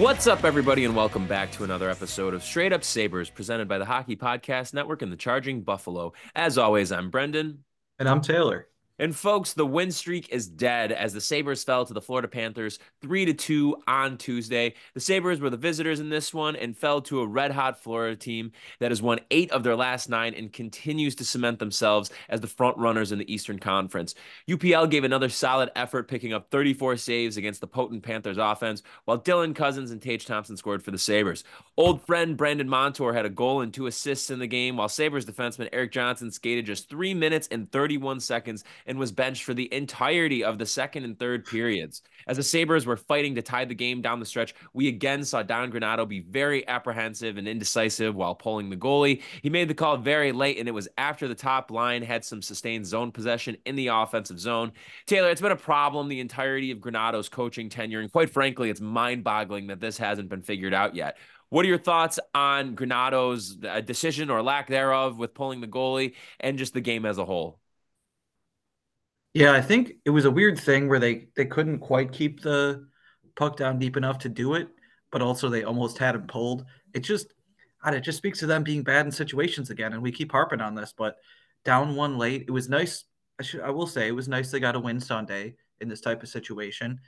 What's up, everybody, and welcome back to another episode of Straight Up Sabres, presented by the Hockey Podcast Network and the Charging Buffalo. As always, I'm Brendan. And I'm Taylor. And folks, the win streak is dead as the Sabres fell to the Florida Panthers 3 to 2 on Tuesday. The Sabres were the visitors in this one and fell to a red hot Florida team that has won 8 of their last 9 and continues to cement themselves as the front runners in the Eastern Conference. UPL gave another solid effort picking up 34 saves against the potent Panthers offense, while Dylan Cozens and Tage Thompson scored for the Sabres. Old friend Brandon Montour had a goal and two assists in the game, while Sabres defenseman Erik Johnson skated just 3 minutes and 31 seconds and was benched for the entirety of the second and third periods. As the Sabres were fighting to tie the game down the stretch, we again saw Don Granato be very apprehensive and indecisive while pulling the goalie. He made the call very late, and it was after the top line had some sustained zone possession in the offensive zone. Taylor, it's been a problem the entirety of Granato's coaching tenure, and quite frankly, it's mind boggling that this hasn't been figured out yet. What are your thoughts on Granato's uh, decision or lack thereof with pulling the goalie and just the game as a whole? Yeah, I think it was a weird thing where they they couldn't quite keep the puck down deep enough to do it, but also they almost had him pulled. It just it just speaks to them being bad in situations again, and we keep harping on this. But down one late, it was nice. I should I will say it was nice they got a win Sunday in this type of situation.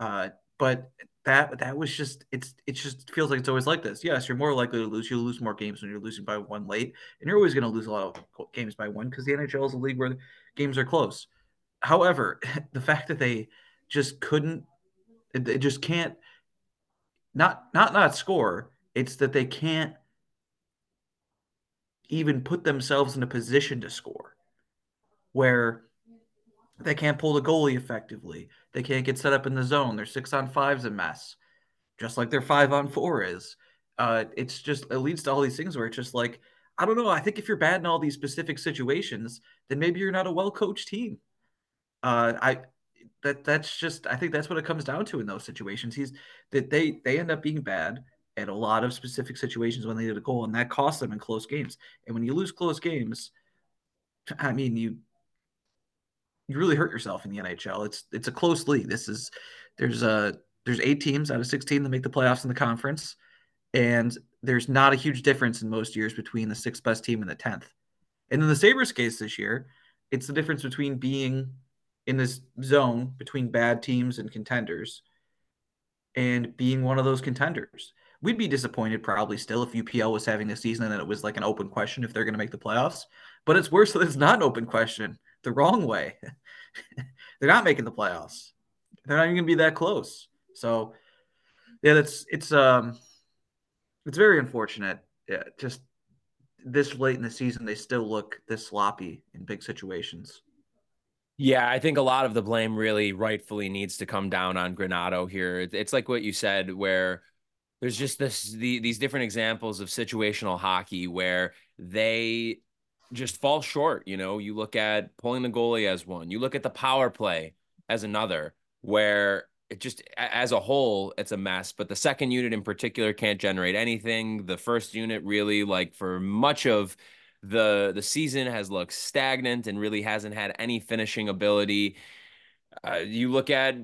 Uh, but that that was just it's it just feels like it's always like this. Yes, you're more likely to lose. You lose more games when you're losing by one late, and you're always going to lose a lot of games by one because the NHL is a league where games are close. However, the fact that they just couldn't, they just can't, not not not score. It's that they can't even put themselves in a position to score, where they can't pull the goalie effectively. They can't get set up in the zone. Their six on five's a mess, just like their five on four is. Uh, it's just it leads to all these things where it's just like I don't know. I think if you're bad in all these specific situations, then maybe you're not a well coached team. Uh, I that that's just I think that's what it comes down to in those situations. He's that they they end up being bad at a lot of specific situations when they did a goal, and that costs them in close games. And when you lose close games, I mean you you really hurt yourself in the NHL. It's it's a close league. This is there's a there's eight teams out of 16 that make the playoffs in the conference, and there's not a huge difference in most years between the sixth best team and the tenth. And in the Sabres case this year, it's the difference between being in this zone between bad teams and contenders and being one of those contenders. We'd be disappointed probably still if UPL was having this season and it was like an open question if they're going to make the playoffs. But it's worse that it's not an open question the wrong way. they're not making the playoffs. They're not even going to be that close. So, yeah, that's it's um, it's very unfortunate. Yeah, just this late in the season, they still look this sloppy in big situations. Yeah, I think a lot of the blame really rightfully needs to come down on Granato here. It's like what you said, where there's just this the, these different examples of situational hockey where they just fall short. You know, you look at pulling the goalie as one, you look at the power play as another, where it just as a whole it's a mess but the second unit in particular can't generate anything the first unit really like for much of the the season has looked stagnant and really hasn't had any finishing ability. Uh, you look at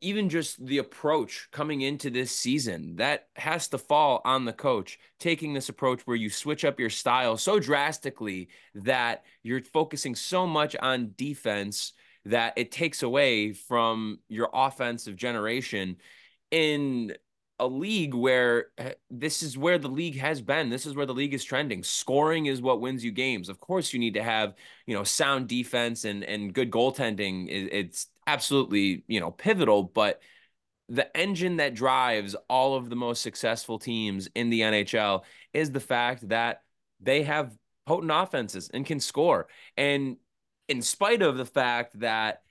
even just the approach coming into this season that has to fall on the coach taking this approach where you switch up your style so drastically that you're focusing so much on defense that it takes away from your offensive generation in a league where eh, this is where the league has been. This is where the league is trending. Scoring is what wins you games. Of course, you need to have you know sound defense and and good goaltending. It's absolutely you know pivotal, but the engine that drives all of the most successful teams in the NHL is the fact that they have potent offenses and can score. And in spite of the fact that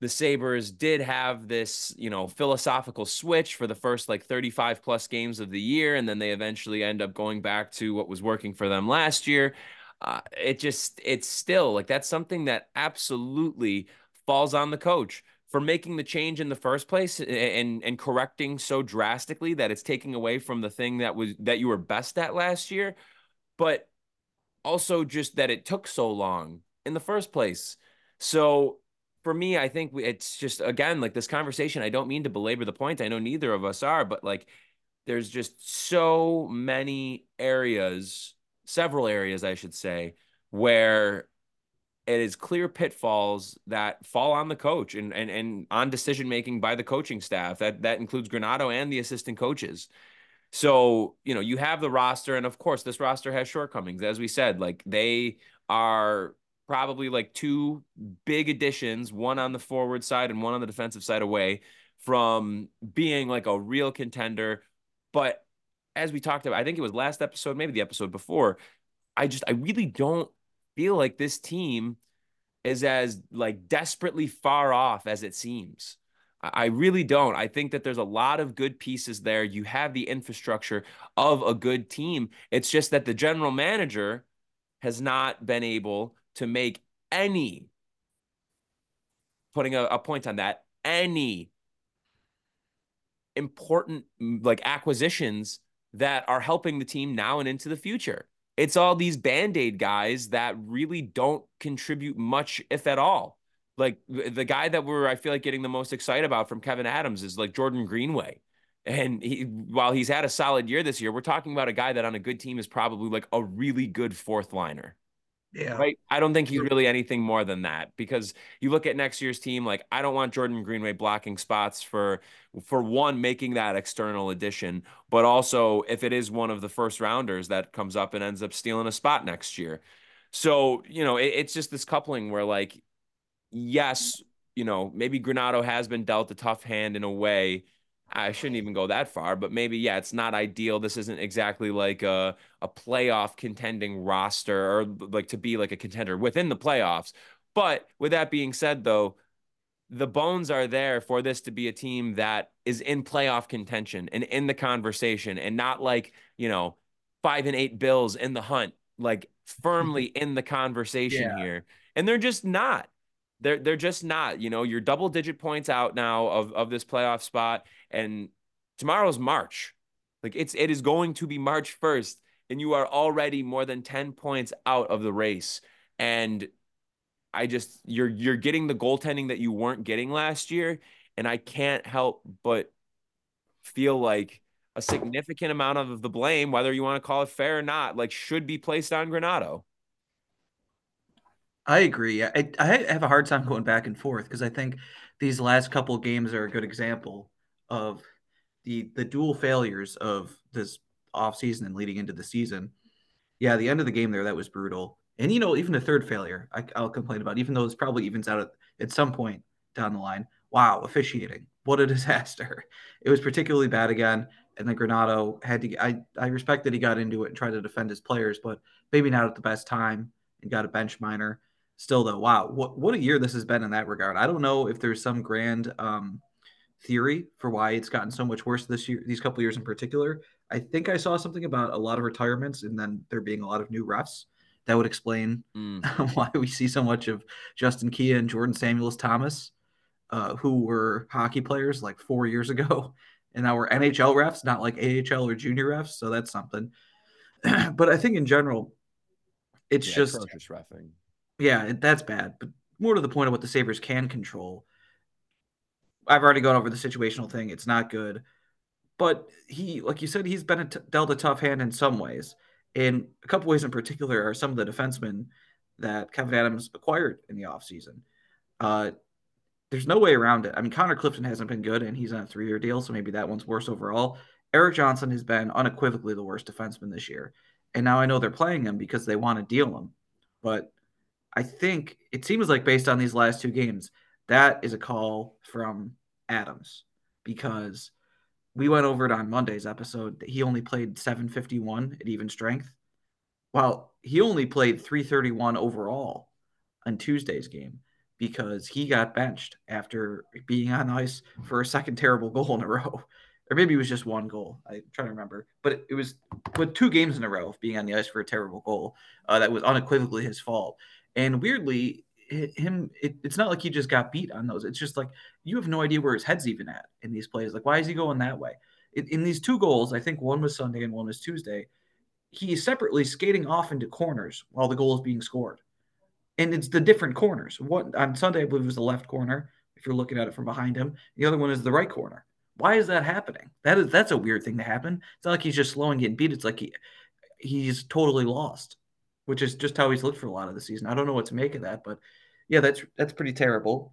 the Sabres did have this, you know, philosophical switch for the first like 35 plus games of the year. And then they eventually end up going back to what was working for them last year. Uh, it just, it's still like that's something that absolutely falls on the coach for making the change in the first place and and correcting so drastically that it's taking away from the thing that was that you were best at last year but also just that it took so long in the first place so for me, I think it's just again like this conversation. I don't mean to belabor the point. I know neither of us are, but like there's just so many areas, several areas, I should say, where it is clear pitfalls that fall on the coach and and, and on decision making by the coaching staff. That that includes Granato and the assistant coaches. So, you know, you have the roster, and of course, this roster has shortcomings. As we said, like they are probably like two big additions, one on the forward side and one on the defensive side away from being like a real contender. But as we talked about, I think it was last episode, maybe the episode before, I just I really don't feel like this team is as like desperately far off as it seems. I really don't. I think that there's a lot of good pieces there. You have the infrastructure of a good team. It's just that the general manager has not been able to make any, putting a, a point on that, any important like acquisitions that are helping the team now and into the future. It's all these band aid guys that really don't contribute much, if at all. Like the guy that we're, I feel like, getting the most excited about from Kevin Adams is like Jordan Greenway. And he, while he's had a solid year this year, we're talking about a guy that on a good team is probably like a really good fourth liner. Yeah. Right. I don't think he's really anything more than that because you look at next year's team, like I don't want Jordan Greenway blocking spots for for one, making that external addition, but also if it is one of the first rounders that comes up and ends up stealing a spot next year. So, you know, it, it's just this coupling where like, yes, you know, maybe Granato has been dealt a tough hand in a way I shouldn't even go that far, but maybe yeah, it's not ideal. This isn't exactly like a a playoff contending roster or like to be like a contender within the playoffs. But with that being said, though, the bones are there for this to be a team that is in playoff contention and in the conversation, and not like you know five and eight Bills in the hunt, like mm-hmm. firmly in the conversation yeah. here, and they're just not. They're they're just not. You know, you're double digit points out now of of this playoff spot, and tomorrow's March. Like it's it is going to be March 1st, and you are already more than 10 points out of the race. And I just you're you're getting the goaltending that you weren't getting last year. And I can't help but feel like a significant amount of the blame, whether you want to call it fair or not, like should be placed on Granato. I agree. I, I have a hard time going back and forth because I think these last couple games are a good example of the the dual failures of this offseason and leading into the season. Yeah, the end of the game there that was brutal. And you know, even the third failure, I, will complain about, even though it's probably evens out at, at some point down the line. Wow, officiating! What a disaster! It was particularly bad again. And then Granato had to. I I respect that he got into it and tried to defend his players, but maybe not at the best time and got a bench minor still though, wow, what what a year this has been in that regard. I don't know if there's some grand um, theory for why it's gotten so much worse this year, these couple years in particular. I think I saw something about a lot of retirements and then there being a lot of new refs. That would explain mm. why we see so much of Justin Kea and Jordan Samuels Thomas, uh, who were hockey players like four years ago, and now we're NHL refs, not like AHL or junior refs. So that's something. but I think in general, it's yeah, just yeah, that's bad. But more to the point of what the Sabres can control. I've already gone over the situational thing. It's not good. But he, like you said, he's been a t- dealt a tough hand in some ways. In a couple ways in particular are some of the defensemen that Kevin Adams acquired in the offseason. Uh, there's no way around it. I mean, Connor Clifton hasn't been good, and he's on a three year deal, so maybe that one's worse overall. Erik Johnson has been unequivocally the worst defenseman this year. And now I know they're playing him because they want to deal him. But I think it seems like based on these last two games, that is a call from Adams because we went over it on Monday's episode. He only played 751 at even strength. While he only played 331 overall on Tuesday's game because he got benched after being on ice for a second terrible goal in a row. Or maybe it was just one goal. I'm trying to remember. But it, it was with two games in a row of being on the ice for a terrible goal. Uh, that was unequivocally his fault. And weirdly, him it, it's not like he just got beat on those. It's just like you have no idea where his head's even at in these plays. Like, why is he going that way? In, in these two goals, I think one was Sunday and one was Tuesday. He is separately skating off into corners while the goal is being scored and it's the different corners. What on Sunday, I believe, was the left corner. If you're looking at it from behind him, the other one is the right corner. Why is that happening? That is that's a weird thing to happen. It's not like he's just slowing getting beat. It's like he he's totally lost, which is just how he's looked for a lot of the season. I don't know what to make of that, but yeah, that's that's pretty terrible.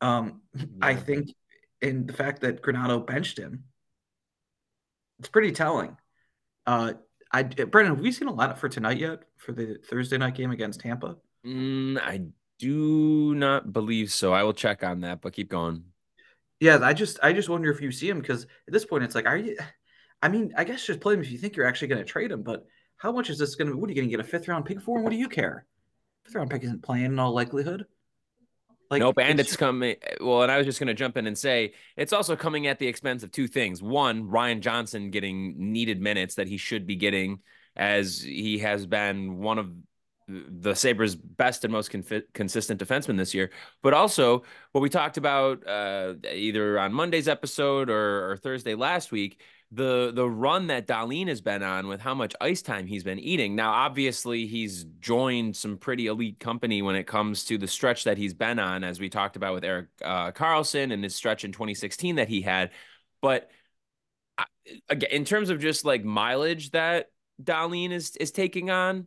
Um, yeah. I think, in the fact that Granato benched him, it's pretty telling. Uh, I Brendan, have we seen a lot for tonight yet for the Thursday night game against Tampa? Mm, I do not believe so. I will check on that, but keep going. Yeah, I just I just wonder if you see him because at this point it's like, are you? I mean, I guess just play him if you think you're actually going to trade him. But how much is this going to? Be? What are you going to get a fifth round pick for? And what do you care? Fifth round pick isn't playing in all likelihood. Like, nope, and it's, it's coming. Well, and I was just going to jump in and say it's also coming at the expense of two things. One, Ryan Johnson getting needed minutes that he should be getting, as he has been one of the Sabres' best and most consistent defenseman this year. But also, what we talked about uh, either on Monday's episode or, or, Thursday last week, the the run that Dahlin has been on with how much ice time he's been eating. Now, obviously, he's joined some pretty elite company when it comes to the stretch that he's been on, as we talked about with Erik uh, Karlsson and his stretch in 2016 that he had. But again, in terms of just like mileage that Dahlin is is taking on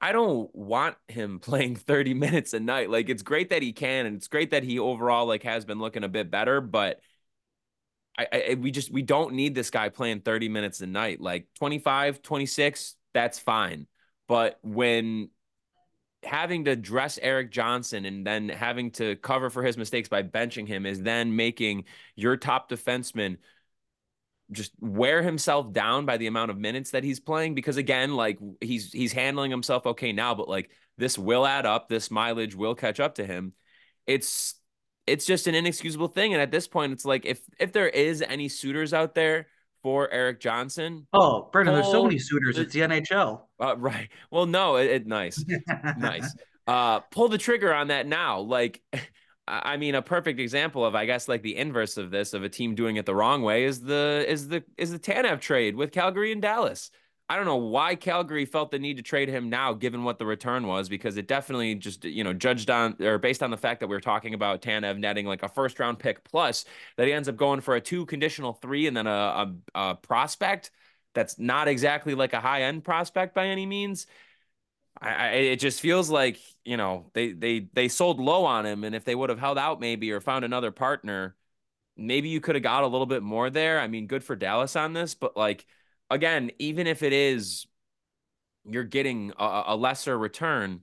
I don't want him playing 30 minutes a night. Like it's great that he can, and it's great that he overall like has been looking a bit better, but I, I we just we don't need this guy playing 30 minutes a night. Like 25, 26, that's fine. But when having to dress Erik Johnson and then having to cover for his mistakes by benching him is then making your top defenseman just wear himself down by the amount of minutes that he's playing because again like he's he's handling himself okay now but like this will add up this mileage will catch up to him it's it's just an inexcusable thing and at this point it's like if if there is any suitors out there for Erik Johnson oh Brendan there's so many suitors the, it's the NHL uh, right. Well no it, it nice. Nice. Uh pull the trigger on that now. Like I mean, a perfect example of, I guess, like the inverse of this, of a team doing it the wrong way, is the is the is the Tanev trade with Calgary and Dallas. I don't know why Calgary felt the need to trade him now, given what the return was, because it definitely just you know judged on or based on the fact that we are talking about Tanev netting like a first round pick plus that he ends up going for a two conditional three and then a, a, a prospect that's not exactly like a high end prospect by any means. I, I, it just feels like you know they they they sold low on him, and if they would have held out maybe or found another partner, maybe you could have got a little bit more there. I mean, good for Dallas on this, but like again, even if it is you're getting a, a lesser return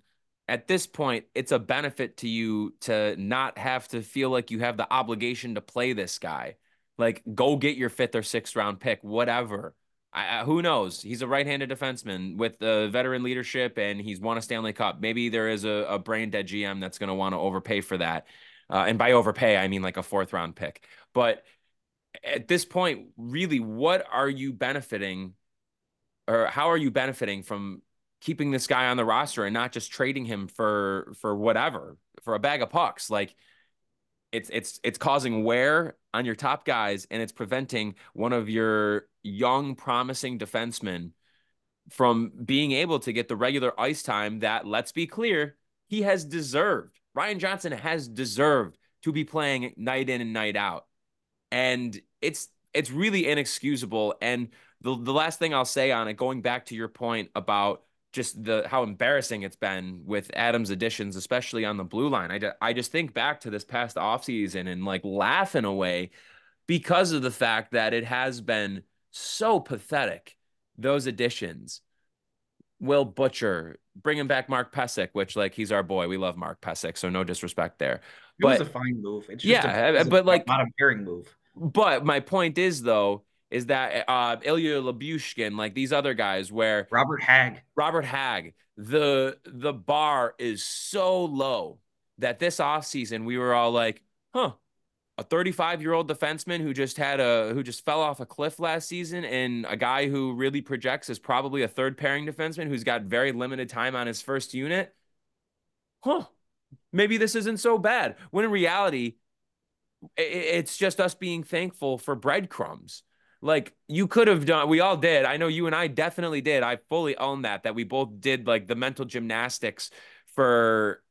at this point, it's a benefit to you to not have to feel like you have the obligation to play this guy. Like, go get your fifth or sixth round pick, whatever. I, who knows? He's a right-handed defenseman with the veteran leadership, and he's won a Stanley Cup. Maybe there is a, a brain dead GM that's going to want to overpay for that. Uh, and by overpay, I mean like a fourth round pick. But at this point, really, what are you benefiting, or how are you benefiting from keeping this guy on the roster and not just trading him for for whatever for a bag of pucks? Like it's it's it's causing wear on your top guys and it's preventing one of your young promising defensemen from being able to get the regular ice time that let's be clear he has deserved Ryan Johnson has deserved to be playing night in and night out and it's it's really inexcusable and the the last thing I'll say on it going back to your point about just the how embarrassing it's been with Adams additions, especially on the blue line. I, I just think back to this past offseason and like laugh in a way because of the fact that it has been so pathetic. Those additions. Will Butcher, bringing back Mark Pysyk, which like he's our boy. We love Mark Pysyk, so no disrespect there. It but, was a fine move. It's yeah, uh, a, but like not a pairing move. But my point is though, is that uh Ilya Lyubushkin, like these other guys, where Robert Hagg, Robert Hagg, the the bar is so low that this offseason we were all like, huh, a 35 year old defenseman who just had a who just fell off a cliff last season and a guy who really projects as probably a third pairing defenseman who's got very limited time on his first unit? Huh. Maybe this isn't so bad when in reality it's just us being thankful for breadcrumbs. Like you could have done we all did. I know you and i definitely did. I fully own that that we both did like the mental gymnastics for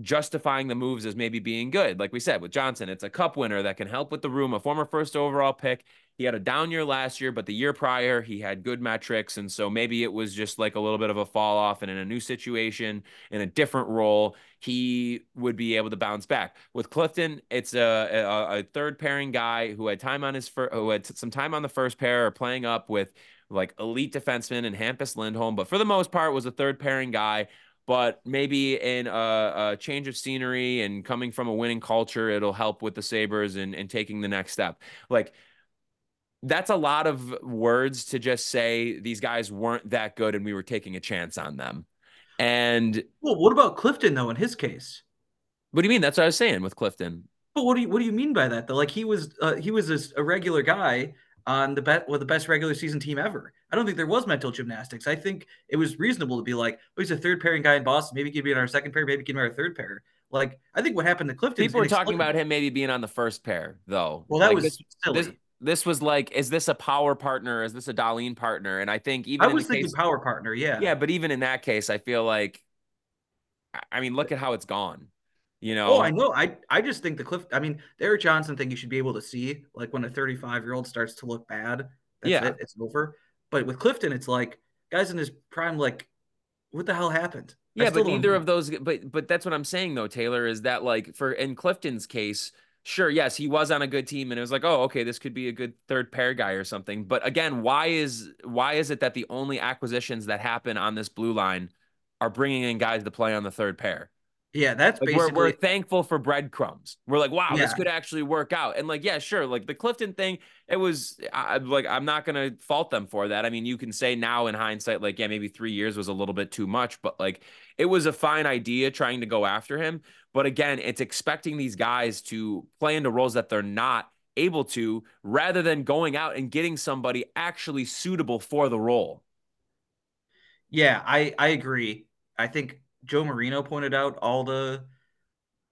justifying the moves as maybe being good. Like we said with Johnson, it's a cup winner that can help with the room, a former first overall pick. He had a down year last year, but the year prior, he had good metrics. And so maybe it was just like a little bit of a fall off. And in a new situation, in a different role, he would be able to bounce back. With Clifton, it's a, a, a third pairing guy who had time on his first, who had some time on the first pair or playing up with like elite defensemen and Hampus Lindholm, but for the most part was a third pairing guy but maybe in a, a, change of scenery and coming from a winning culture, it'll help with the Sabres and, and taking the next step. Like, that's a lot of words to just say these guys weren't that good and we were taking a chance on them. And well, what about Clifton though? In his case, what do you mean? That's what I was saying with Clifton. But what do you what do you mean by that though? Like he was uh, he was a, a regular guy on the bet with the best regular season team ever. I don't think there was mental gymnastics. I think it was reasonable to be like, oh, he's a third pairing guy in Boston. Maybe he could be in our second pair. Maybe he can be our third pair. Like I think what happened to Clifton. People were talking about him maybe being on the first pair though. Well, that like, was this, silly. This, this was like, is this a power partner? Is this a Dahlin partner? And I think even I was thinking case, power partner, yeah, yeah. But even in that case, I feel like, I mean, look at how it's gone. You know, oh, I know. I I just think the Cliff. I mean, the Erik Johnson thing you should be able to see, like when a 35 year old starts to look bad. That's yeah, it. it's over. But with Clifton, it's like guys in his prime, like, what the hell happened? Yeah, but neither of those. But but that's what I'm saying though, Taylor, is that like for in Clifton's case, sure, yes, he was on a good team, and it was like, oh, okay, this could be a good third pair guy or something. But again, why is why is it that the only acquisitions that happen on this blue line are bringing in guys to play on the third pair? Yeah, that's like basically. We're, we're, thankful for breadcrumbs. We're like, wow, yeah. this could actually work out. And like, yeah, sure. Like the Clifton thing, it was I, like, I'm not gonna fault them for that. I mean, you can say now in hindsight, like, yeah, maybe three years was a little bit too much, but like, it was a fine idea trying to go after him. But again, it's expecting these guys to play into roles that they're not able to, rather than going out and getting somebody actually suitable for the role. Yeah, I I agree. I think Joe Marino pointed out all the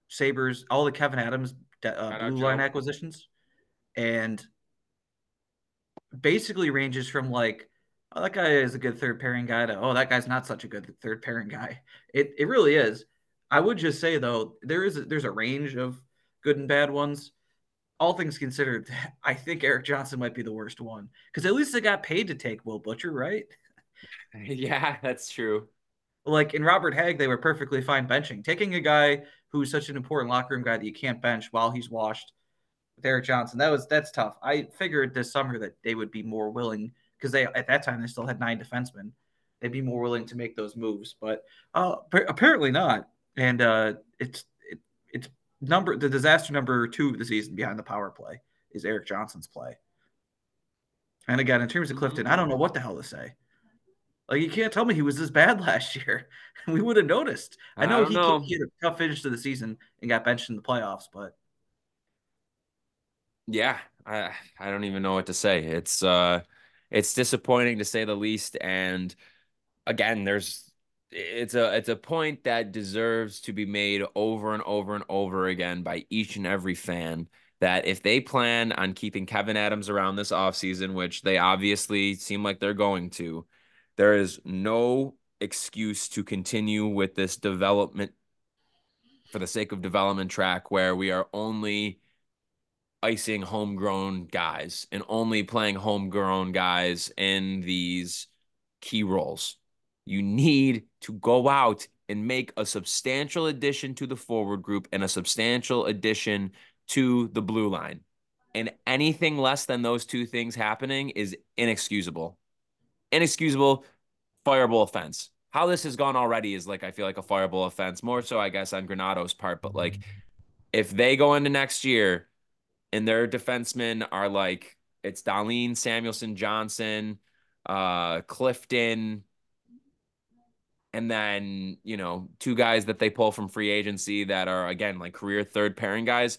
Sabres, all the Kevin Adams uh, blue line acquisitions, and basically ranges from like, oh, that guy is a good third pairing guy to, oh, that guy's not such a good third pairing guy. It it really is. I would just say though, there is a, there's a range of good and bad ones. All things considered, I think Erik Johnson might be the worst one because at least they got paid to take Will Butcher, right? Yeah, that's true like in Robert Hagg, they were perfectly fine benching. Taking a guy who's such an important locker room guy that you can't bench while he's washed with Erik Johnson, that was that's tough. I figured this summer that they would be more willing because they at that time they still had nine defensemen. They'd be more willing to make those moves, but uh, apparently not. And uh, it's it, it's number the disaster number two of the season behind the power play is Erik Johnson's play. And again, in terms of Clifton, I don't know what the hell to say. Like you can't tell me he was this bad last year. we would have noticed. I know, I he, know. he had a tough finish to the season and got benched in the playoffs, but yeah, I I don't even know what to say. It's uh it's disappointing to say the least. And again, there's it's a it's a point that deserves to be made over and over and over again by each and every fan that if they plan on keeping Kevin Adams around this offseason, which they obviously seem like they're going to, there is no excuse to continue with this development for the sake of development track where we are only icing homegrown guys and only playing homegrown guys in these key roles. You need to go out and make a substantial addition to the forward group and a substantial addition to the blue line. and anything less than those two things happening is inexcusable. Inexcusable, fireable offense. How this has gone already is like I feel like a fireable offense, more so I guess on Granato's part. But like, if they go into next year and their defensemen are like it's Dahlin, Samuelsson Johnson, uh, Clifton, and then you know two guys that they pull from free agency that are again like career third pairing guys.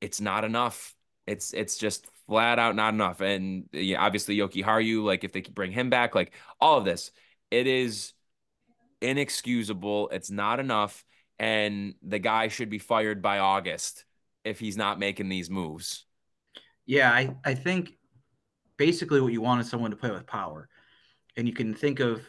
It's not enough. It's it's just flat out not enough. And obviously Haru. like if they bring him back, like all of this, it is inexcusable. It's not enough, and the guy should be fired by August if he's not making these moves. Yeah, I, I think basically what you want is someone to play with power. And you can think of,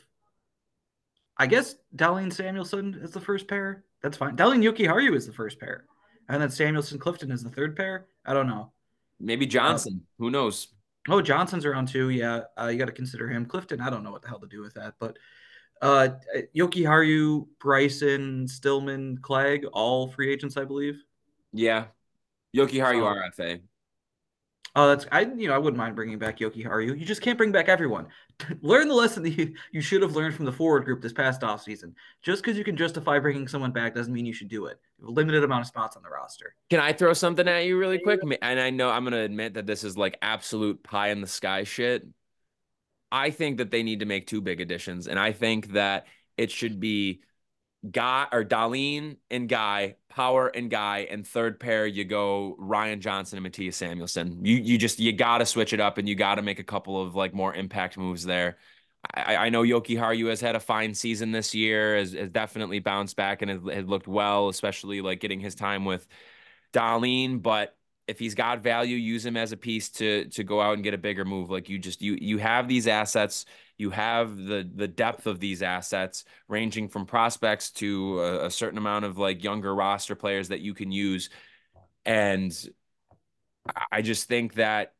I guess, Dahlin Samuelsson is the first pair. That's fine. Dahlin Haru is the first pair. And then Samuelsson Clifton is the third pair. I don't know. Maybe Johnson. Who knows? Oh, Johnson's around too. Yeah, uh, you got to consider him. Clifton, I don't know what the hell to do with that. But uh, Jokiharju, Bryson, Stillman, Clague, all free agents, I believe. Yeah, Jokiharju so, RFA. Oh, that's I. You know, I wouldn't mind bringing back Jokiharju. You just can't bring back everyone. Learn the lesson that you, you should have learned from the forward group this past off season. Just because you can justify bringing someone back doesn't mean you should do it. limited amount of spots on the roster. Can I throw something at you really quick? And I know I'm going to admit that this is like absolute pie in the sky shit. I think that they need to make two big additions, and I think that it should be Guy or Dahlin and Guy, Power and Guy, and third pair you go Ryan Johnson and Mattias Samuelsson. You you just you got to switch it up and you got to make a couple of like more impact moves there. I, I know Haru has had a fine season this year, has, has definitely bounced back and has, has looked well, especially like getting his time with Dahlin. But if he's got value, use him as a piece to to go out and get a bigger move. Like you just you you have these assets, you have the the depth of these assets, ranging from prospects to a, a certain amount of like younger roster players that you can use, and I just think that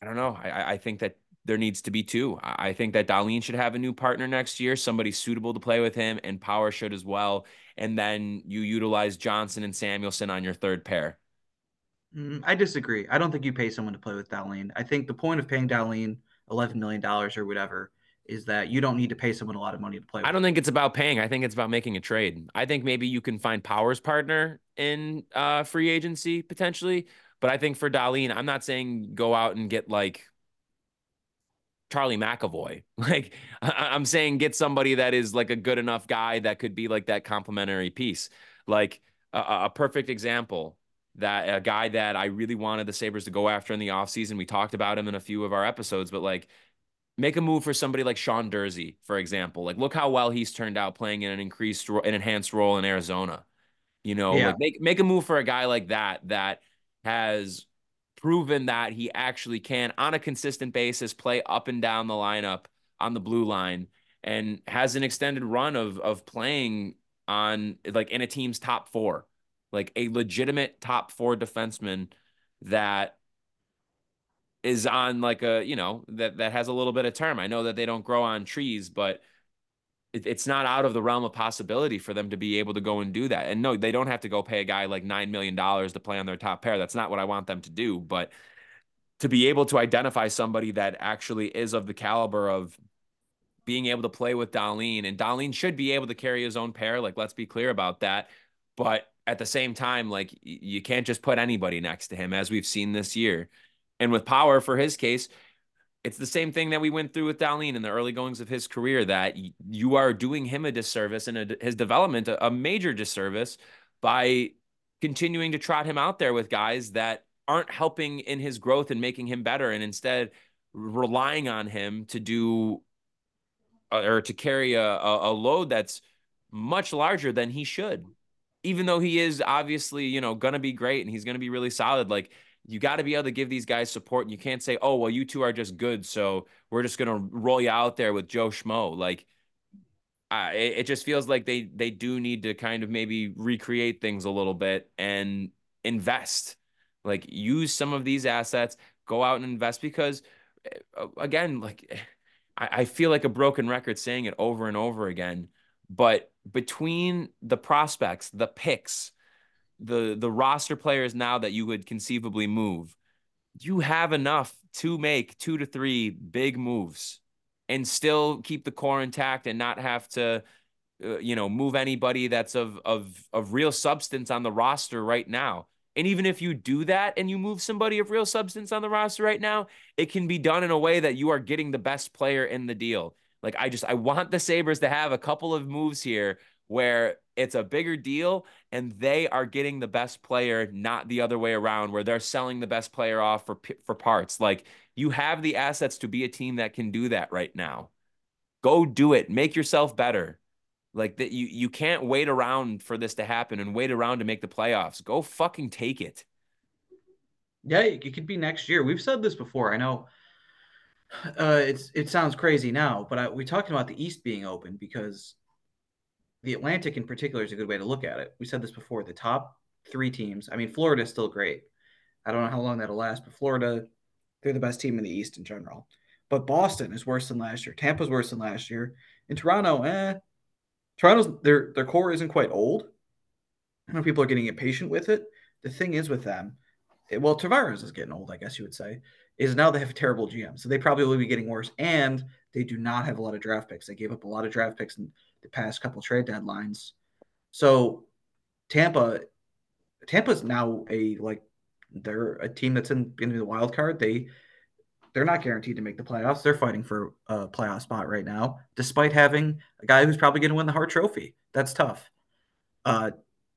I don't know. I I think that there needs to be two. I think that Dahlin should have a new partner next year, somebody suitable to play with him, and Power should as well. And then you utilize Johnson and Samuelsson on your third pair. Mm, I disagree. I don't think you pay someone to play with Dahlin. I think the point of paying Dahlin $11 million or whatever is that you don't need to pay someone a lot of money to play. I don't think it's about paying. I think it's about making a trade. I think maybe you can find Powers partner in uh, free agency potentially, but I think for Dahlin, I'm not saying go out and get like Charlie McAvoy. Like I- am saying get somebody that is like a good enough guy that could be like that complementary piece. Like a, a perfect example that a guy that I really wanted the Sabres to go after in the offseason. We talked about him in a few of our episodes, but like make a move for somebody like Sean Durzi, for example. Like look how well he's turned out playing in an increased an enhanced role in Arizona. You know, yeah. like make make a move for a guy like that that has proven that he actually can on a consistent basis play up and down the lineup on the blue line and has an extended run of of playing on like in a team's top 4 like a legitimate top four defenseman that is on like a you know that that has a little bit of term. I know that they don't grow on trees, but it, it's not out of the realm of possibility for them to be able to go and do that. And no, they don't have to go pay a guy like nine million dollars to play on their top pair. That's not what I want them to do. But to be able to identify somebody that actually is of the caliber of being able to play with Dahlin, and Dahlin should be able to carry his own pair. Like, let's be clear about that. But at the same time, like you can't just put anybody next to him, as we've seen this year. And with power, for his case, it's the same thing that we went through with Dahlin in the early goings of his career. That you are doing him a disservice and a, his development a, a major disservice by continuing to trot him out there with guys that aren't helping in his growth and making him better, and instead relying on him to do uh, or to carry a, a load that's much larger than he should even though he is obviously, you know, going to be great and he's going to be really solid, like you got to be able to give these guys support. And you can't say, oh, well, you two are just good. So we're just going to roll you out there with Joe Schmo. Like, uh, it, just feels like they they do need to kind of maybe recreate things a little bit and invest like use some of these assets go out and invest because uh, again like I, I feel like a broken record saying it over and over again but between the prospects, the picks, the the roster players now that you would conceivably move, you have enough to make two to three big moves and still keep the core intact and not have to uh, you know move anybody that's of of of real substance on the roster right now. And even if you do that and you move somebody of real substance on the roster right now it can be done in a way that you are getting the best player in the deal like i just i want the sabres to have a couple of moves here where it's a bigger deal and they are getting the best player, not the other way around, where they're selling the best player off for for parts. Like you have the assets to be a team that can do that right now. Go do it. Make yourself better. Like that you you can't wait around for this to happen and wait around to make the playoffs. Go fucking take it. Yeah, it could be next year. We've said this before. I know uh, it's it sounds crazy now, but I, we talked about the East being open because the Atlantic in particular is a good way to look at it. We said this before. The top three teams. I mean, Florida is still great. I don't know how long that'll last, but Florida, they're the best team in the East in general. But Boston is worse than last year. Tampa's worse than last year. In Toronto, eh. Toronto's their their core isn't quite old. I know people are getting impatient with it. The thing is with them, it, well, Tavares is getting old, I guess you would say, is now they have a terrible GM. So they probably will be getting worse. And they do not have a lot of draft picks. They gave up a lot of draft picks in the past couple trade deadlines. So Tampa, Tampa's now a like they're a team that's in into the wild card. They they're not guaranteed to make the playoffs. They're fighting for a playoff spot right now, despite having a guy who's probably going to win the Hart Trophy. That's tough. Uh,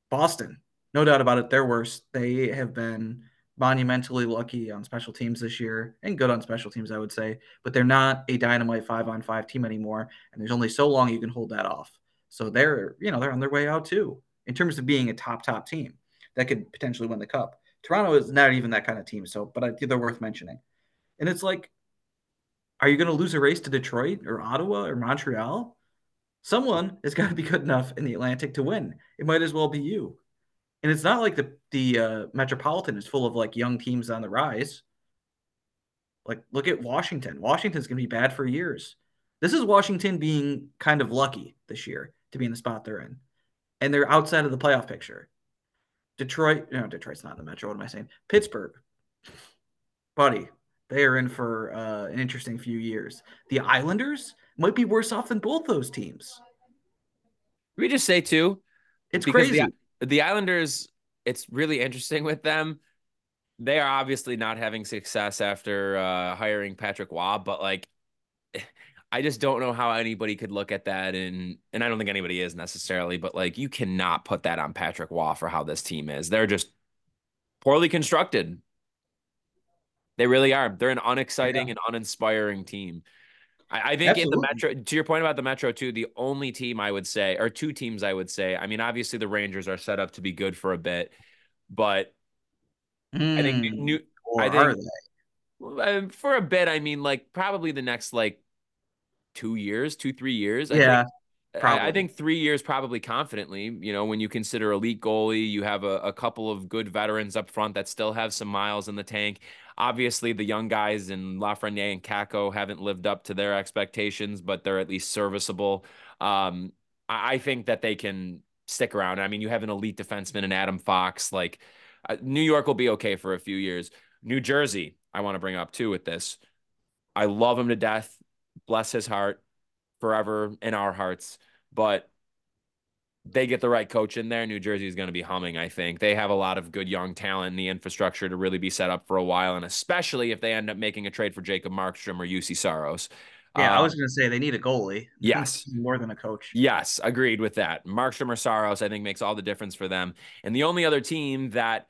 Boston, no doubt about it, they're worse. They have been monumentally lucky on special teams this year and good on special teams, I would say, but they're not a dynamite five on five team anymore. And there's only so long you can hold that off. So they're, you know, they're on their way out too in terms of being a top, top team that could potentially win the cup. Toronto is not even that kind of team. So, but I think they're worth mentioning. And it's like, are you going to lose a race to Detroit or Ottawa or Montreal? Someone has got to be good enough in the Atlantic to win. It might as well be you and it's not like the the uh, Metropolitan is full of like young teams on the rise. Like, look at Washington. Washington's going to be bad for years. This is Washington being kind of lucky this year to be in the spot they're in, and they're outside of the playoff picture. Detroit, no, Detroit's not in the Metro. What am I saying? Pittsburgh, buddy, they are in for uh, an interesting few years. The Islanders might be worse off than both those teams. We just say too, it's crazy. The, the Islanders, it's really interesting with them. They are obviously not having success after uh, hiring Patrick Roy, but like, I just don't know how anybody could look at that and and I don't think anybody is necessarily, but like you cannot put that on Patrick Roy for how this team is. They're just poorly constructed. They really are. They're an unexciting yeah. and uninspiring team. I, I think Absolutely. in the Metro, to your point about the Metro too, the only team I would say, or two teams I would say, I mean, obviously the Rangers are set up to be good for a bit, but mm, I think hmm. new. I think for a bit, I mean, like probably the next like two years, two three years. I yeah. Think, I, think three years probably confidently. You know, when you consider elite goalie, you have a, a couple of good veterans up front that still have some miles in the tank. Obviously, the young guys in Lafreniere and Kakko haven't lived up to their expectations, but they're at least serviceable. Um, I, I think that they can stick around. I mean, you have an elite defenseman in Adam Fox. Like uh, New York will be okay for a few years. New Jersey, I want to bring up too with this. I love him to death. Bless his heart forever in our hearts. But they get the right coach in there, New Jersey is going to be humming, I think. They have a lot of good young talent in the infrastructure to really be set up for a while, and especially if they end up making a trade for Jacob Markstrom or Juuse Saros. Yeah, um, I was going to say they need a goalie. Yes. More than a coach. Yes, agreed with that. Markstrom or Saros, I think, makes all the difference for them. And the only other team that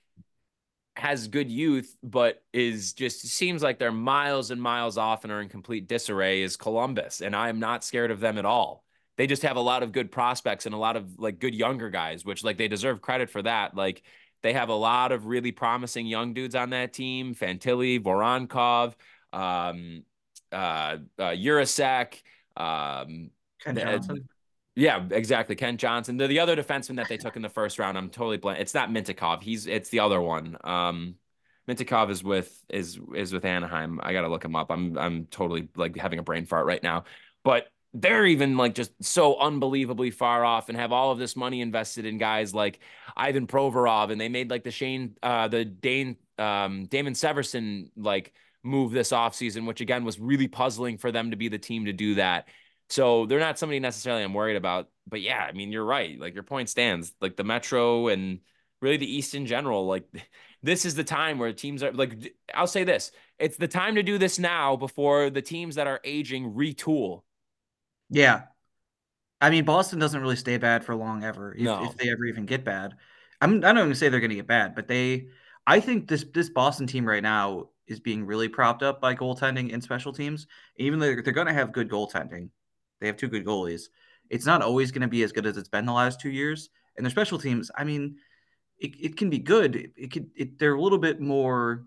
has good youth, but is just seems like they're miles and miles off and are in complete disarray is Columbus. And I am not scared of them at all they just have a lot of good prospects and a lot of like good younger guys, which like they deserve credit for that. Like they have a lot of really promising young dudes on that team: Fantilli, Voronkov, um, uh, uh, Jiricek, um, Kent Johnson. Yeah, exactly. Kent Johnson. The, the other defenseman that they took in the first round, I'm totally blank. It's not Mintyukov. He's it's the other one. Um, Mintyukov is with is is with Anaheim. I gotta look him up. I'm I'm totally like having a brain fart right now. But they're even like just so unbelievably far off and have all of this money invested in guys like Ivan Provorov and they made like the Shane uh the Dane um Damon Severson like move this offseason, which again was really puzzling for them to be the team to do that. So they're not somebody necessarily I'm worried about. But yeah, I mean, you're right. Like your point stands. Like the Metro and really the East in general, like this is the time where teams are like I'll say this. It's the time to do this now before the teams that are aging retool yeah. I mean, Boston doesn't really stay bad for long ever, if, No. if they ever even get bad. I'm I don't even say they're going to get bad, but they, I think this this Boston team right now is being really propped up by goaltending and special teams. Even though they're, they're going to have good goaltending, they have two good goalies. It's not always going to be as good as it's been the last two years. And their special teams, I mean, it, it can be good. It, it could it, they're a little bit more.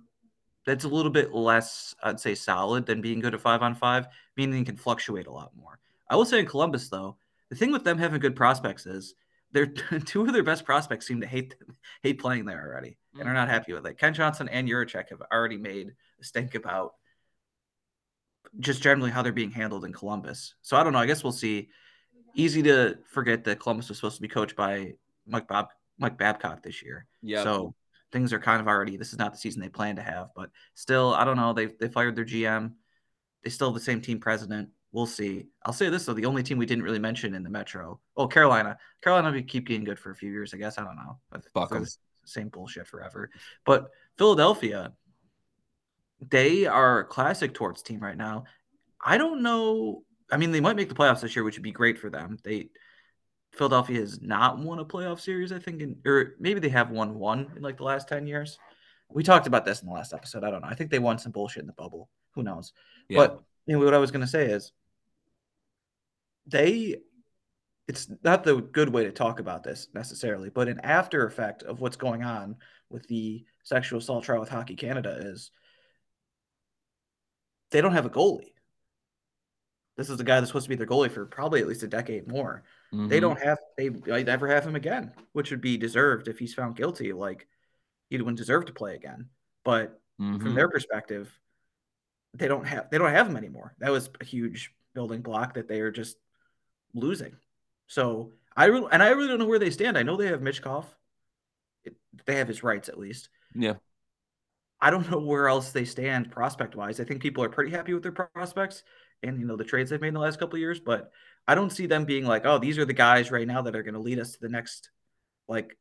That's a little bit less, I'd say, solid than being good at five on five, meaning it can fluctuate a lot more. I will say in Columbus though, the thing with them having good prospects is they're two of their best prospects seem to hate hate playing there already and are mm. not happy with it. Kent Johnson and Jiricek have already made a stink about just generally how they're being handled in Columbus. So I don't know. I guess we'll see. Easy to forget that Columbus was supposed to be coached by Mike Bob Mike Babcock this year. Yeah. So things are kind of already. This is not the season they plan to have, but still, I don't know. They they fired their GM. They still have the same team president. We'll see. I'll say this though: the only team we didn't really mention in the Metro. Oh, Carolina. Carolina will keep getting good for a few years, I guess. I don't know. Fuck 'em. the Same bullshit forever. But Philadelphia, they are a classic torts team right now. I don't know. I mean, they might make the playoffs this year, which would be great for them. They Philadelphia has not won a playoff series, I think, in, or maybe they have won one in like the last ten years. We talked about this in the last episode. I don't know. I think they won some bullshit in the bubble. Who knows? Yeah. But you know, what I was going to say is they it's not the good way to talk about this necessarily, but an after effect of what's going on with the sexual assault trial with Hockey Canada is they don't have a goalie. This is the guy that's supposed to be their goalie for probably at least a decade more. They Mhm. don't have they might never have him again, which would be deserved if he's found guilty. Like he wouldn't deserve to play again. But from Mhm. their perspective, they don't have they don't have him anymore. That was a huge building block that they are just losing. So I really and I really don't know where they stand. I know they have Michkov. It, they have his rights at least. Yeah. I don't know where else they stand prospect wise. I think people are pretty happy with their prospects and you know the trades they've made in the last couple of years, but I don't see them being like, oh, these are the guys right now that are going to lead us to the next like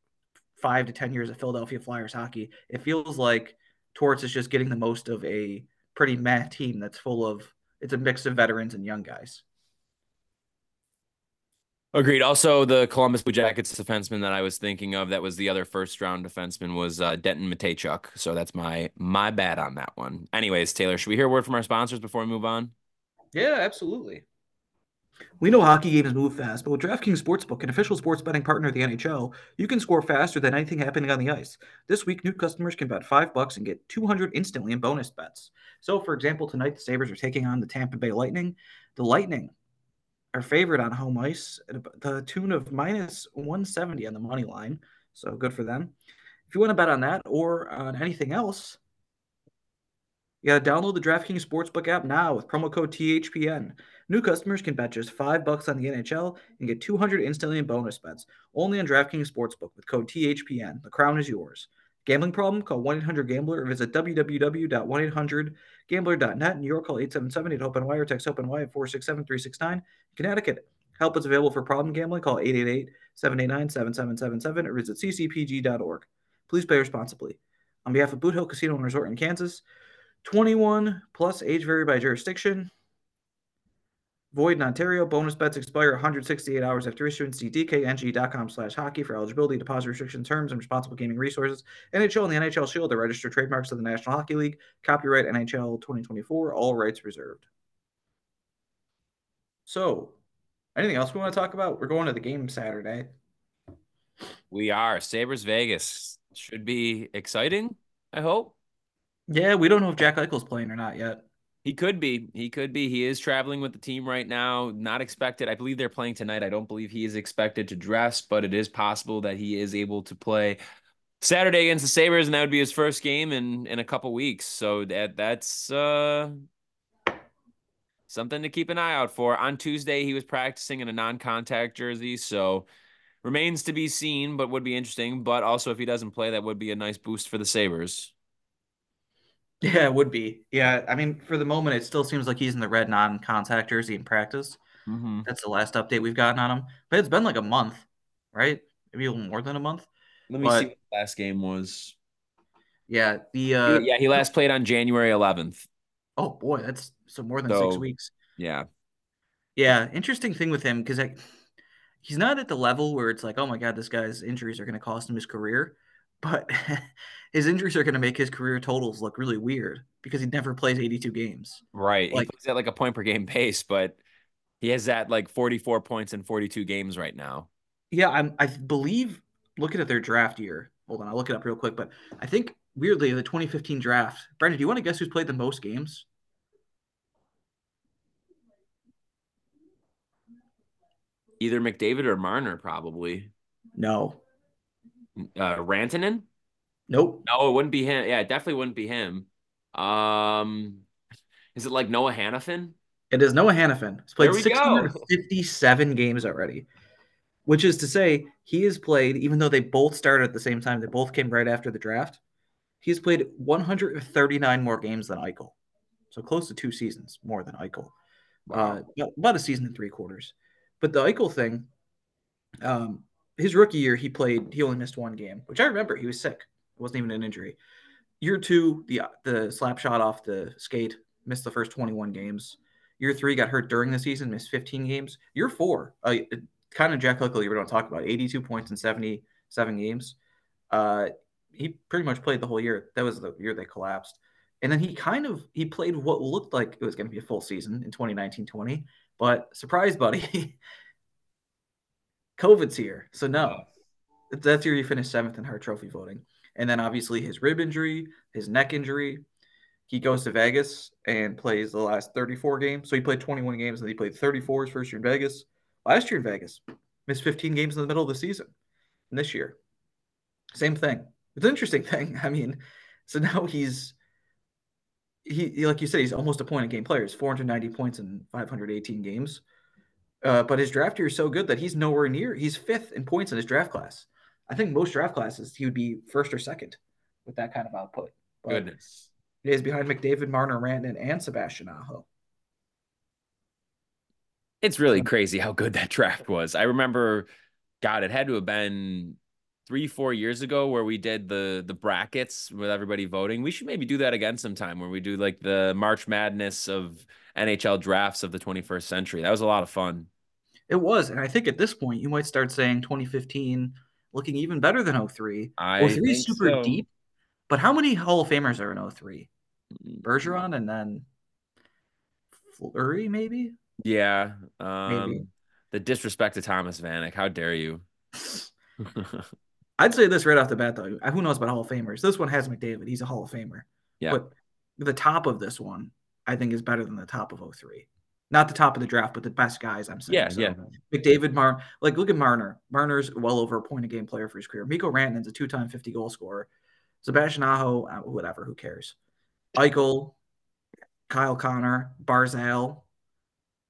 five to ten years of Philadelphia Flyers hockey. It feels like Torts is just getting the most of a pretty meh team that's full of it's a mix of veterans and young guys. Agreed. Also, the Columbus Blue Jackets defenseman that I was thinking of that was the other first round defenseman was uh, Denton Mateychuk. So that's my my bad on that one. Anyways, Taylor, should we hear a word from our sponsors before we move on? Yeah, absolutely. We know hockey games move fast, but with DraftKings Sportsbook, an official sports betting partner of the NHL, you can score faster than anything happening on the ice. This week, new customers can bet five bucks and get 200 instantly in bonus bets. So, for example, tonight the Sabres are taking on the Tampa Bay Lightning. The Lightning are favored on home ice at the tune of minus 170 on the money line. So good for them. If you want to bet on that or on anything else, you got to download the DraftKings Sportsbook app now with promo code THPN. New customers can bet just five bucks on the NHL and get 200 instantly in bonus bets only on DraftKings Sportsbook with code THPN. The crown is yours. Gambling problem? Call 1 800 Gambler or visit www.1800Gambler.net. New York, call 877 8 HOPENY, text HOPENY at 467 369. Connecticut, help is available for problem gambling. Call 888 789 7777 or visit ccpg.org. Please play responsibly. On behalf of Boot Hill Casino and Resort in Kansas, 21 plus age vary by jurisdiction. Void in Ontario. Bonus bets expire 168 hours after issuance. See dkng.com slash hockey for eligibility, deposit restriction terms, and responsible gaming resources. NHL and the NHL Shield are registered trademarks of the National Hockey League. Copyright NHL 2024. All rights reserved. So, anything else we want to talk about? We're going to the game Saturday. We are Sabres Vegas. Should be exciting, I hope. Yeah, we don't know if Jack Eichel's playing or not yet. He could be. He could be. He is traveling with the team right now. Not expected. I believe they're playing tonight. I don't believe he is expected to dress, but it is possible that he is able to play Saturday against the Sabres, and that would be his first game in in a couple weeks. So that that's uh something to keep an eye out for. On Tuesday, he was practicing in a non-contact jersey, so remains to be seen, but would be interesting. But also, if he doesn't play, that would be a nice boost for the Sabres. Yeah, it would be. Yeah, I mean, for the moment, it still seems like he's in the red non-contact jersey in practice. Mm-hmm. That's the last update we've gotten on him. But it's been like a month, right? Maybe a little more than a month. Let me But- see what the last game was. Yeah, the uh, yeah, he last played on January 11th. oh boy, that's so more than six weeks. Yeah. Yeah, interesting thing with him because he's not at the level where it's like, oh my god, this guy's injuries are going to cost him his career, but his injuries are going to make his career totals look really weird because he never plays 82 games. Right. Like- he plays at like a point per game pace, but he has that like 44 points in 42 games right now. Yeah, I'm, I believe looking at their draft year. Hold on, I'll look it up real quick. But I think weirdly, the 2015 draft. Brandon, do you want to guess who's played the most games? Either McDavid or Marner, probably. No, Uh, Rantanen? nope. No, it wouldn't be him. Yeah, it definitely wouldn't be him. Um, is it like Noah Hanifin? It is Noah Hanifin. He's played There we go. 657 games already, which is to say he has played, even though they both started at the same time, they both came right after the draft. He's played 139 more games than Eichel. So close to two seasons more than Eichel. Uh, about- about a season and three quarters. But the Eichel thing, um, his rookie year, he played, he only missed one game, which I remember. He was sick. It wasn't even an injury. Year two, the the slap shot off the skate, missed the first 21 games. Year three, got hurt during the season, missed 15 games. Year four, uh, kind of Jack Eichel, you to talk about 82 points in 77 games. Uh, he pretty much played the whole year. That was the year they collapsed. And then he kind of he played what looked like it was going to be a full season in 2019-20, but surprise, buddy, COVID's here. So no, oh. that's year he finished seventh in Hart Trophy voting. And then obviously his rib injury, his neck injury. He goes to Vegas and plays the last 34 games. So he played 21 games and he played 34 his first year in Vegas. Last year in Vegas, missed 15 games in the middle of the season. And this year, same thing. It's an interesting thing. I mean, so now he's he he- like you said, he's almost a point a game player. He's 490 points in 518 games. Uh, but his draft year is so good that he's nowhere near. He's fifth in points in his draft class. I think most draft classes he would be first or second with that kind of output. But Goodness. he is behind McDavid, Marner, Rantanen, and Sebastian Aho. It's really crazy how good that draft was. I remember, God, it had to have been three, four years ago where we did the the brackets with everybody voting. We should maybe do that again sometime where we do like the March Madness of NHL drafts of the 21st century. That was a lot of fun. It was, and I think at this point you might start saying 2015 looking even better than 03. I 03 is super so. deep, but how many Hall of Famers are in 03? Bergeron and then Fleury, maybe? Yeah. Um, Maybe. the disrespect to Thomas Vanek. How dare you? I'd say this right off the bat, though. Who knows about Hall of Famers? This one has McDavid. He's a Hall of Famer. Yeah. But the top of this one, I think, is better than the top of 03. Not the top of the draft, but the best guys, I'm saying. Yeah, So, yeah. McDavid, Mar, like, look at Marner. Marner's well over a point a game player for his career. Mikko Rantanen's a two time 50 goal scorer. Sebastian Aho, uh, whatever, who cares? Eichel, Kyle Connor, Barzal,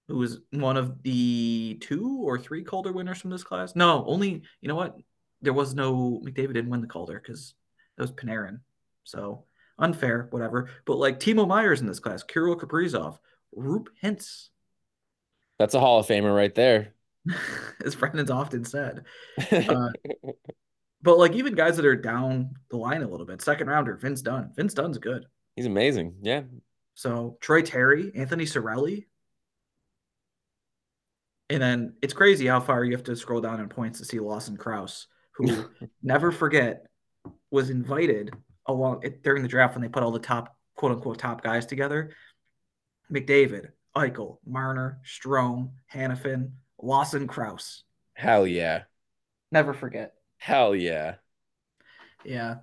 who was one of the two or three Calder winners from this class. No, only, you know what? There was no, McDavid didn't win the Calder because that was Panarin. So unfair, whatever. But like Timo Meier in this class, Kirill Kaprizov, Roope Hintz, That's a Hall of Famer right there. as Brendan's often said. Uh, But like even guys that are down the line a little bit, second rounder, Vince Dunn. Vince Dunn's good. He's amazing. Yeah. So Troy Terry, Anthony Cirelli. And then it's crazy how far you have to scroll down in points to see Lawson Crouse, who never forget was invited along during the draft when they put all the top quote unquote top guys together. McDavid, Eichel, Marner, Strome, Hanifin, Lawson Crouse. Hell yeah. Never forget. Hell yeah. Yeah.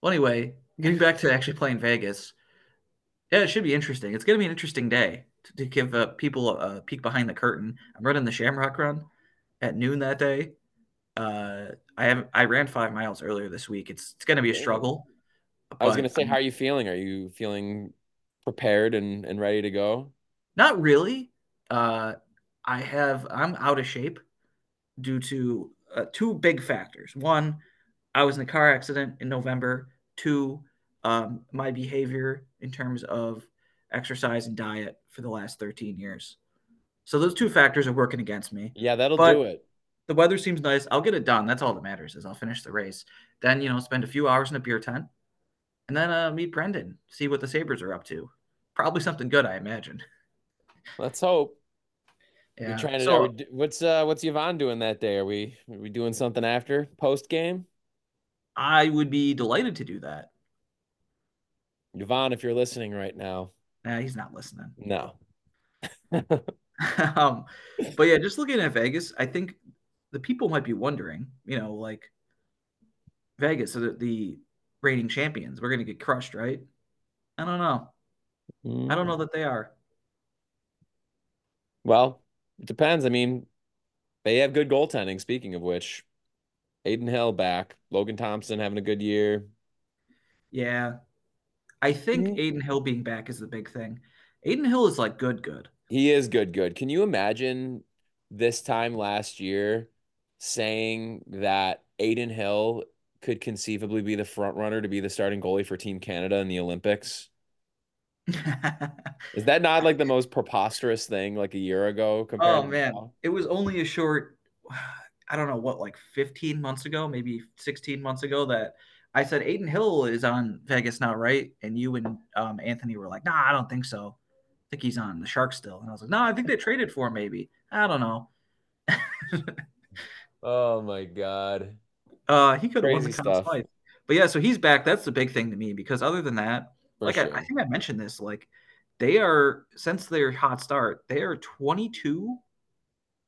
Well, anyway, getting back to actually playing Vegas, yeah, it should be interesting. It's going to be an interesting day to, to give uh, people a, a peek behind the curtain. I'm running the Shamrock Run at noon that day. Uh, I have I ran five miles earlier this week. It's it's going to be a struggle. I was gonna say, I'm- how are you feeling? Are you feeling prepared and, and ready to go? Not really. Uh, I have I'm out of shape due to uh, two big factors. One, I was in a car accident in November. Two, um, my behavior in terms of exercise and diet for the last 13 years. So those two factors are working against me. Yeah, that'll But- do it. The weather seems nice. I'll get it done. That's all that matters is I'll finish the race. Then, you know, spend a few hours in a beer tent and then uh, meet Brendan, see what the Sabres are up to. Probably something good, I imagine. Let's hope. Yeah. We're trying to. So- we what's uh what's Yvonne doing that day? Are we are we doing something after post game? I would be delighted to do that. Yvonne, if you're listening right now, Nah, he's not listening. no. um, but yeah, just looking at Vegas, I think the people might be wondering, you know, like Vegas, so the, the reigning champions, we're going to get crushed, right? I don't know. I don't know that they are. Well, it depends. I mean, they have good goaltending. Speaking of which, Adin Hill back, Logan Thompson having a good year. Yeah. I think Mm. Adin Hill being back is the big thing. Adin Hill is like good, good. He is good, good. Can you imagine this time last year saying that Adin Hill could conceivably be the front runner to be the starting goalie for Team Canada in the Olympics? Is that not like the most preposterous thing like a year ago compared oh man, now? it was only a short, I don't know what, like 15 months ago, maybe 16 months ago that I said Adin Hill is on Vegas now, right? And you and um, Anthony were like, nah, I don't think so. I think he's on the Sharks still. And I was like, no, I think they traded for him maybe. I don't know. Oh my God. Uh, he could have won the. Smythe. But yeah, so he's back. That's the big thing to me because other than that, For like sure. I, I think I mentioned this, like they are since their hot start, they are 22,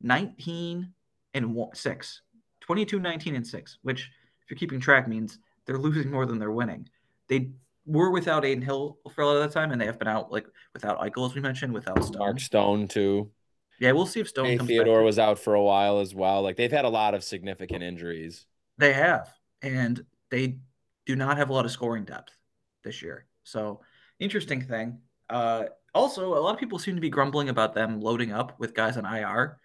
19, and one, 6. 22, 19, and 6, which if you're keeping track means they're losing more than they're winning. They were without Adin Hill for a lot of the time, and they have been out like without Eichel, as we mentioned, without Stone. Mark Stone too. Yeah, we'll see if Stone Hey, comes Theodore back. was out for a while as well. Like they've had a lot of significant injuries. They have, and they do not have a lot of scoring depth this year. So interesting thing. Uh, also, a lot of people seem to be grumbling about them loading up with guys on IR.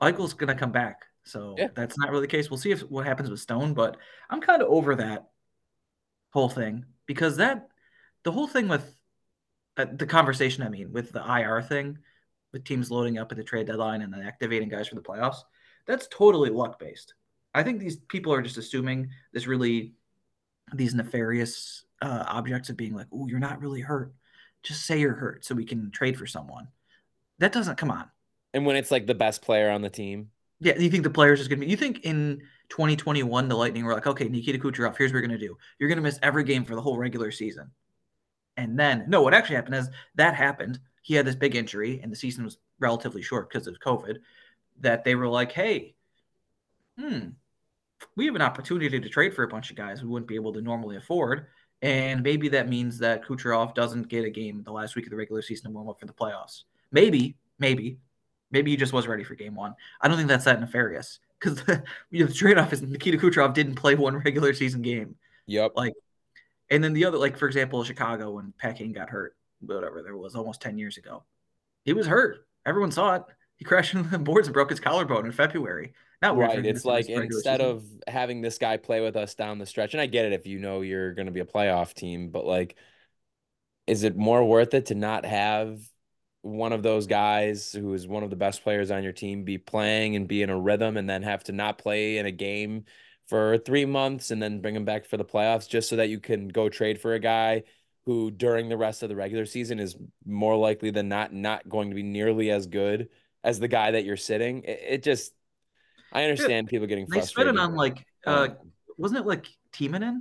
Michael's gonna come back, so Yeah. that's not really the case. We'll see if what happens with Stone, but I'm kind of over that whole thing because that the whole thing with uh, the conversation. I mean, with the IR thing, with teams loading up at the trade deadline and then activating guys for the playoffs, that's totally luck based. I think these people are just assuming this really these nefarious uh, objects of being like, "Oh, you're not really hurt. Just say you're hurt so we can trade for someone." That doesn't come on. And when it's like the best player on the team. Yeah, you think the players is going to be? You think in 2021 the Lightning were like, "Okay, Nikita Kucherov, here's what you're going to do. You're going to miss every game for the whole regular season." And then, no, what actually happened is that happened. He had this big injury, and the season was relatively short because of COVID. That they were like, "Hey, hmm, we have an opportunity to trade for a bunch of guys we wouldn't be able to normally afford. And maybe that means that Kucherov doesn't get a game the last week of the regular season to warm up for the playoffs. Maybe, maybe, maybe he just was ready for game one. I don't think that's that nefarious because the, you know, the trade off is Nikita Kucherov didn't play one regular season game. Yep. Like, and then the other, like, for example, Chicago when Pat got hurt, whatever, there was almost 10 years ago. He was hurt. Everyone saw it. He crashed into the boards and broke his collarbone in February. Not Right. It's like instead of having this guy play with us down the stretch, and I get it if you know you're going to be a playoff team, but like, is it more worth it to not have one of those guys who is one of the best players on your team be playing and be in a rhythm and then have to not play in a game for three months and then bring him back for the playoffs just so that you can go trade for a guy who during the rest of the regular season is more likely than not not going to be nearly as good as the guy that you're sitting? It, it just I understand people getting They spent frustrated. it on like uh Um, wasn't it like Timonen?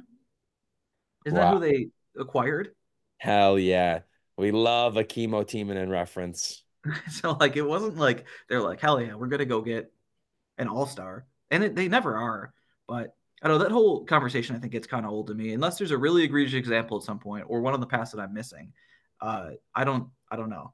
Isn't that who they acquired? hell yeah. We love a Kimmo Timonen reference. so like it wasn't like they're like hell yeah we're gonna go get an all star and it, they never are. But I don't know that whole conversation I think gets kind of old to me unless there's a really egregious example at some point or one of the past that I'm missing. Uh, I don't I don't know.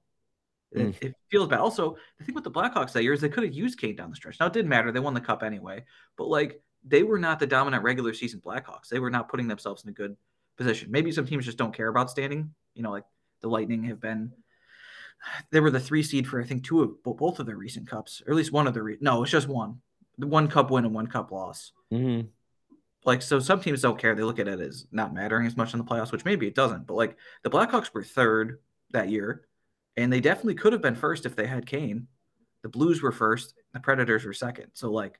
It, Mm. it feels bad. Also, the thing with the Blackhawks that year is they could have used Kane down the stretch. Now it didn't matter; they won the cup anyway. But like they were not the dominant regular season Blackhawks. They were not putting themselves in a good position. Maybe some teams just don't care about standing. You know, like the Lightning have been they were the three seed for I think two of both of their recent cups, or at least one of the re- no, it's just one, the one cup win and one cup loss. Mm-hmm. Like so, some teams don't care; they look at it as not mattering as much in the playoffs, which maybe it doesn't. But like the Blackhawks were third that year, and they definitely could have been first if they had Kane. The Blues were first, the Predators were second. So like,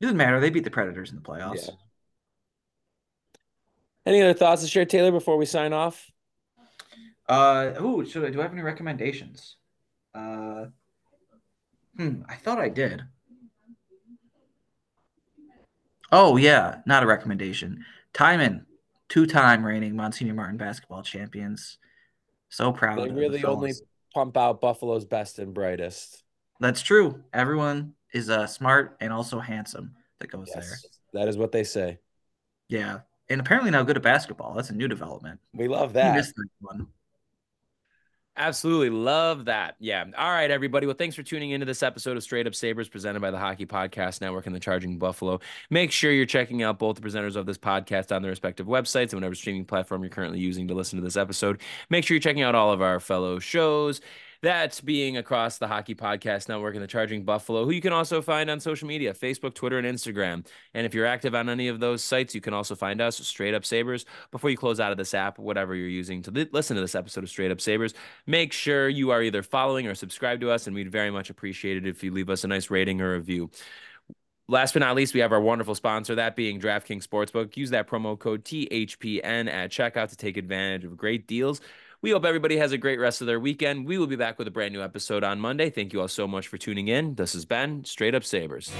it doesn't matter; they beat the Predators in the playoffs. Yeah. Any other thoughts to share, Taylor, before we sign off? Uh, oh, should I do I have any recommendations? Uh, hmm, I thought I did. Oh yeah, not a recommendation. Timon, two-time reigning Monsignor Martin basketball champions. So proud. They really the only pump out Buffalo's best and brightest. That's true. Everyone is uh, smart and also handsome that goes yes, there. That is what they say. Yeah, and apparently now good at basketball. That's a new development. We love that. one. Absolutely love that. Yeah. All right, everybody. Well, thanks for tuning into this episode of Straight Up Sabres presented by the Hockey Podcast Network and the Charging Buffalo. Make sure you're checking out both the presenters of this podcast on their respective websites and whatever streaming platform you're currently using to listen to this episode. Make sure you're checking out all of our fellow shows. That's being across the Hockey Podcast Network and the Charging Buffalo, who you can also find on social media Facebook, Twitter, and Instagram. And if you're active on any of those sites, you can also find us Straight Up Sabres. Before you close out of this app, whatever you're using to li- listen to this episode of Straight Up Sabres, make sure you are either following or subscribed to us. And we'd very much appreciate it if you leave us a nice rating or review. Last but not least, we have our wonderful sponsor, that being DraftKings Sportsbook. Use that promo code THPN at checkout to take advantage of great deals we hope everybody has a great rest of their weekend. We will be back with a brand new episode on Monday. Thank you all so much for tuning in. This has been Straight Up Sabres.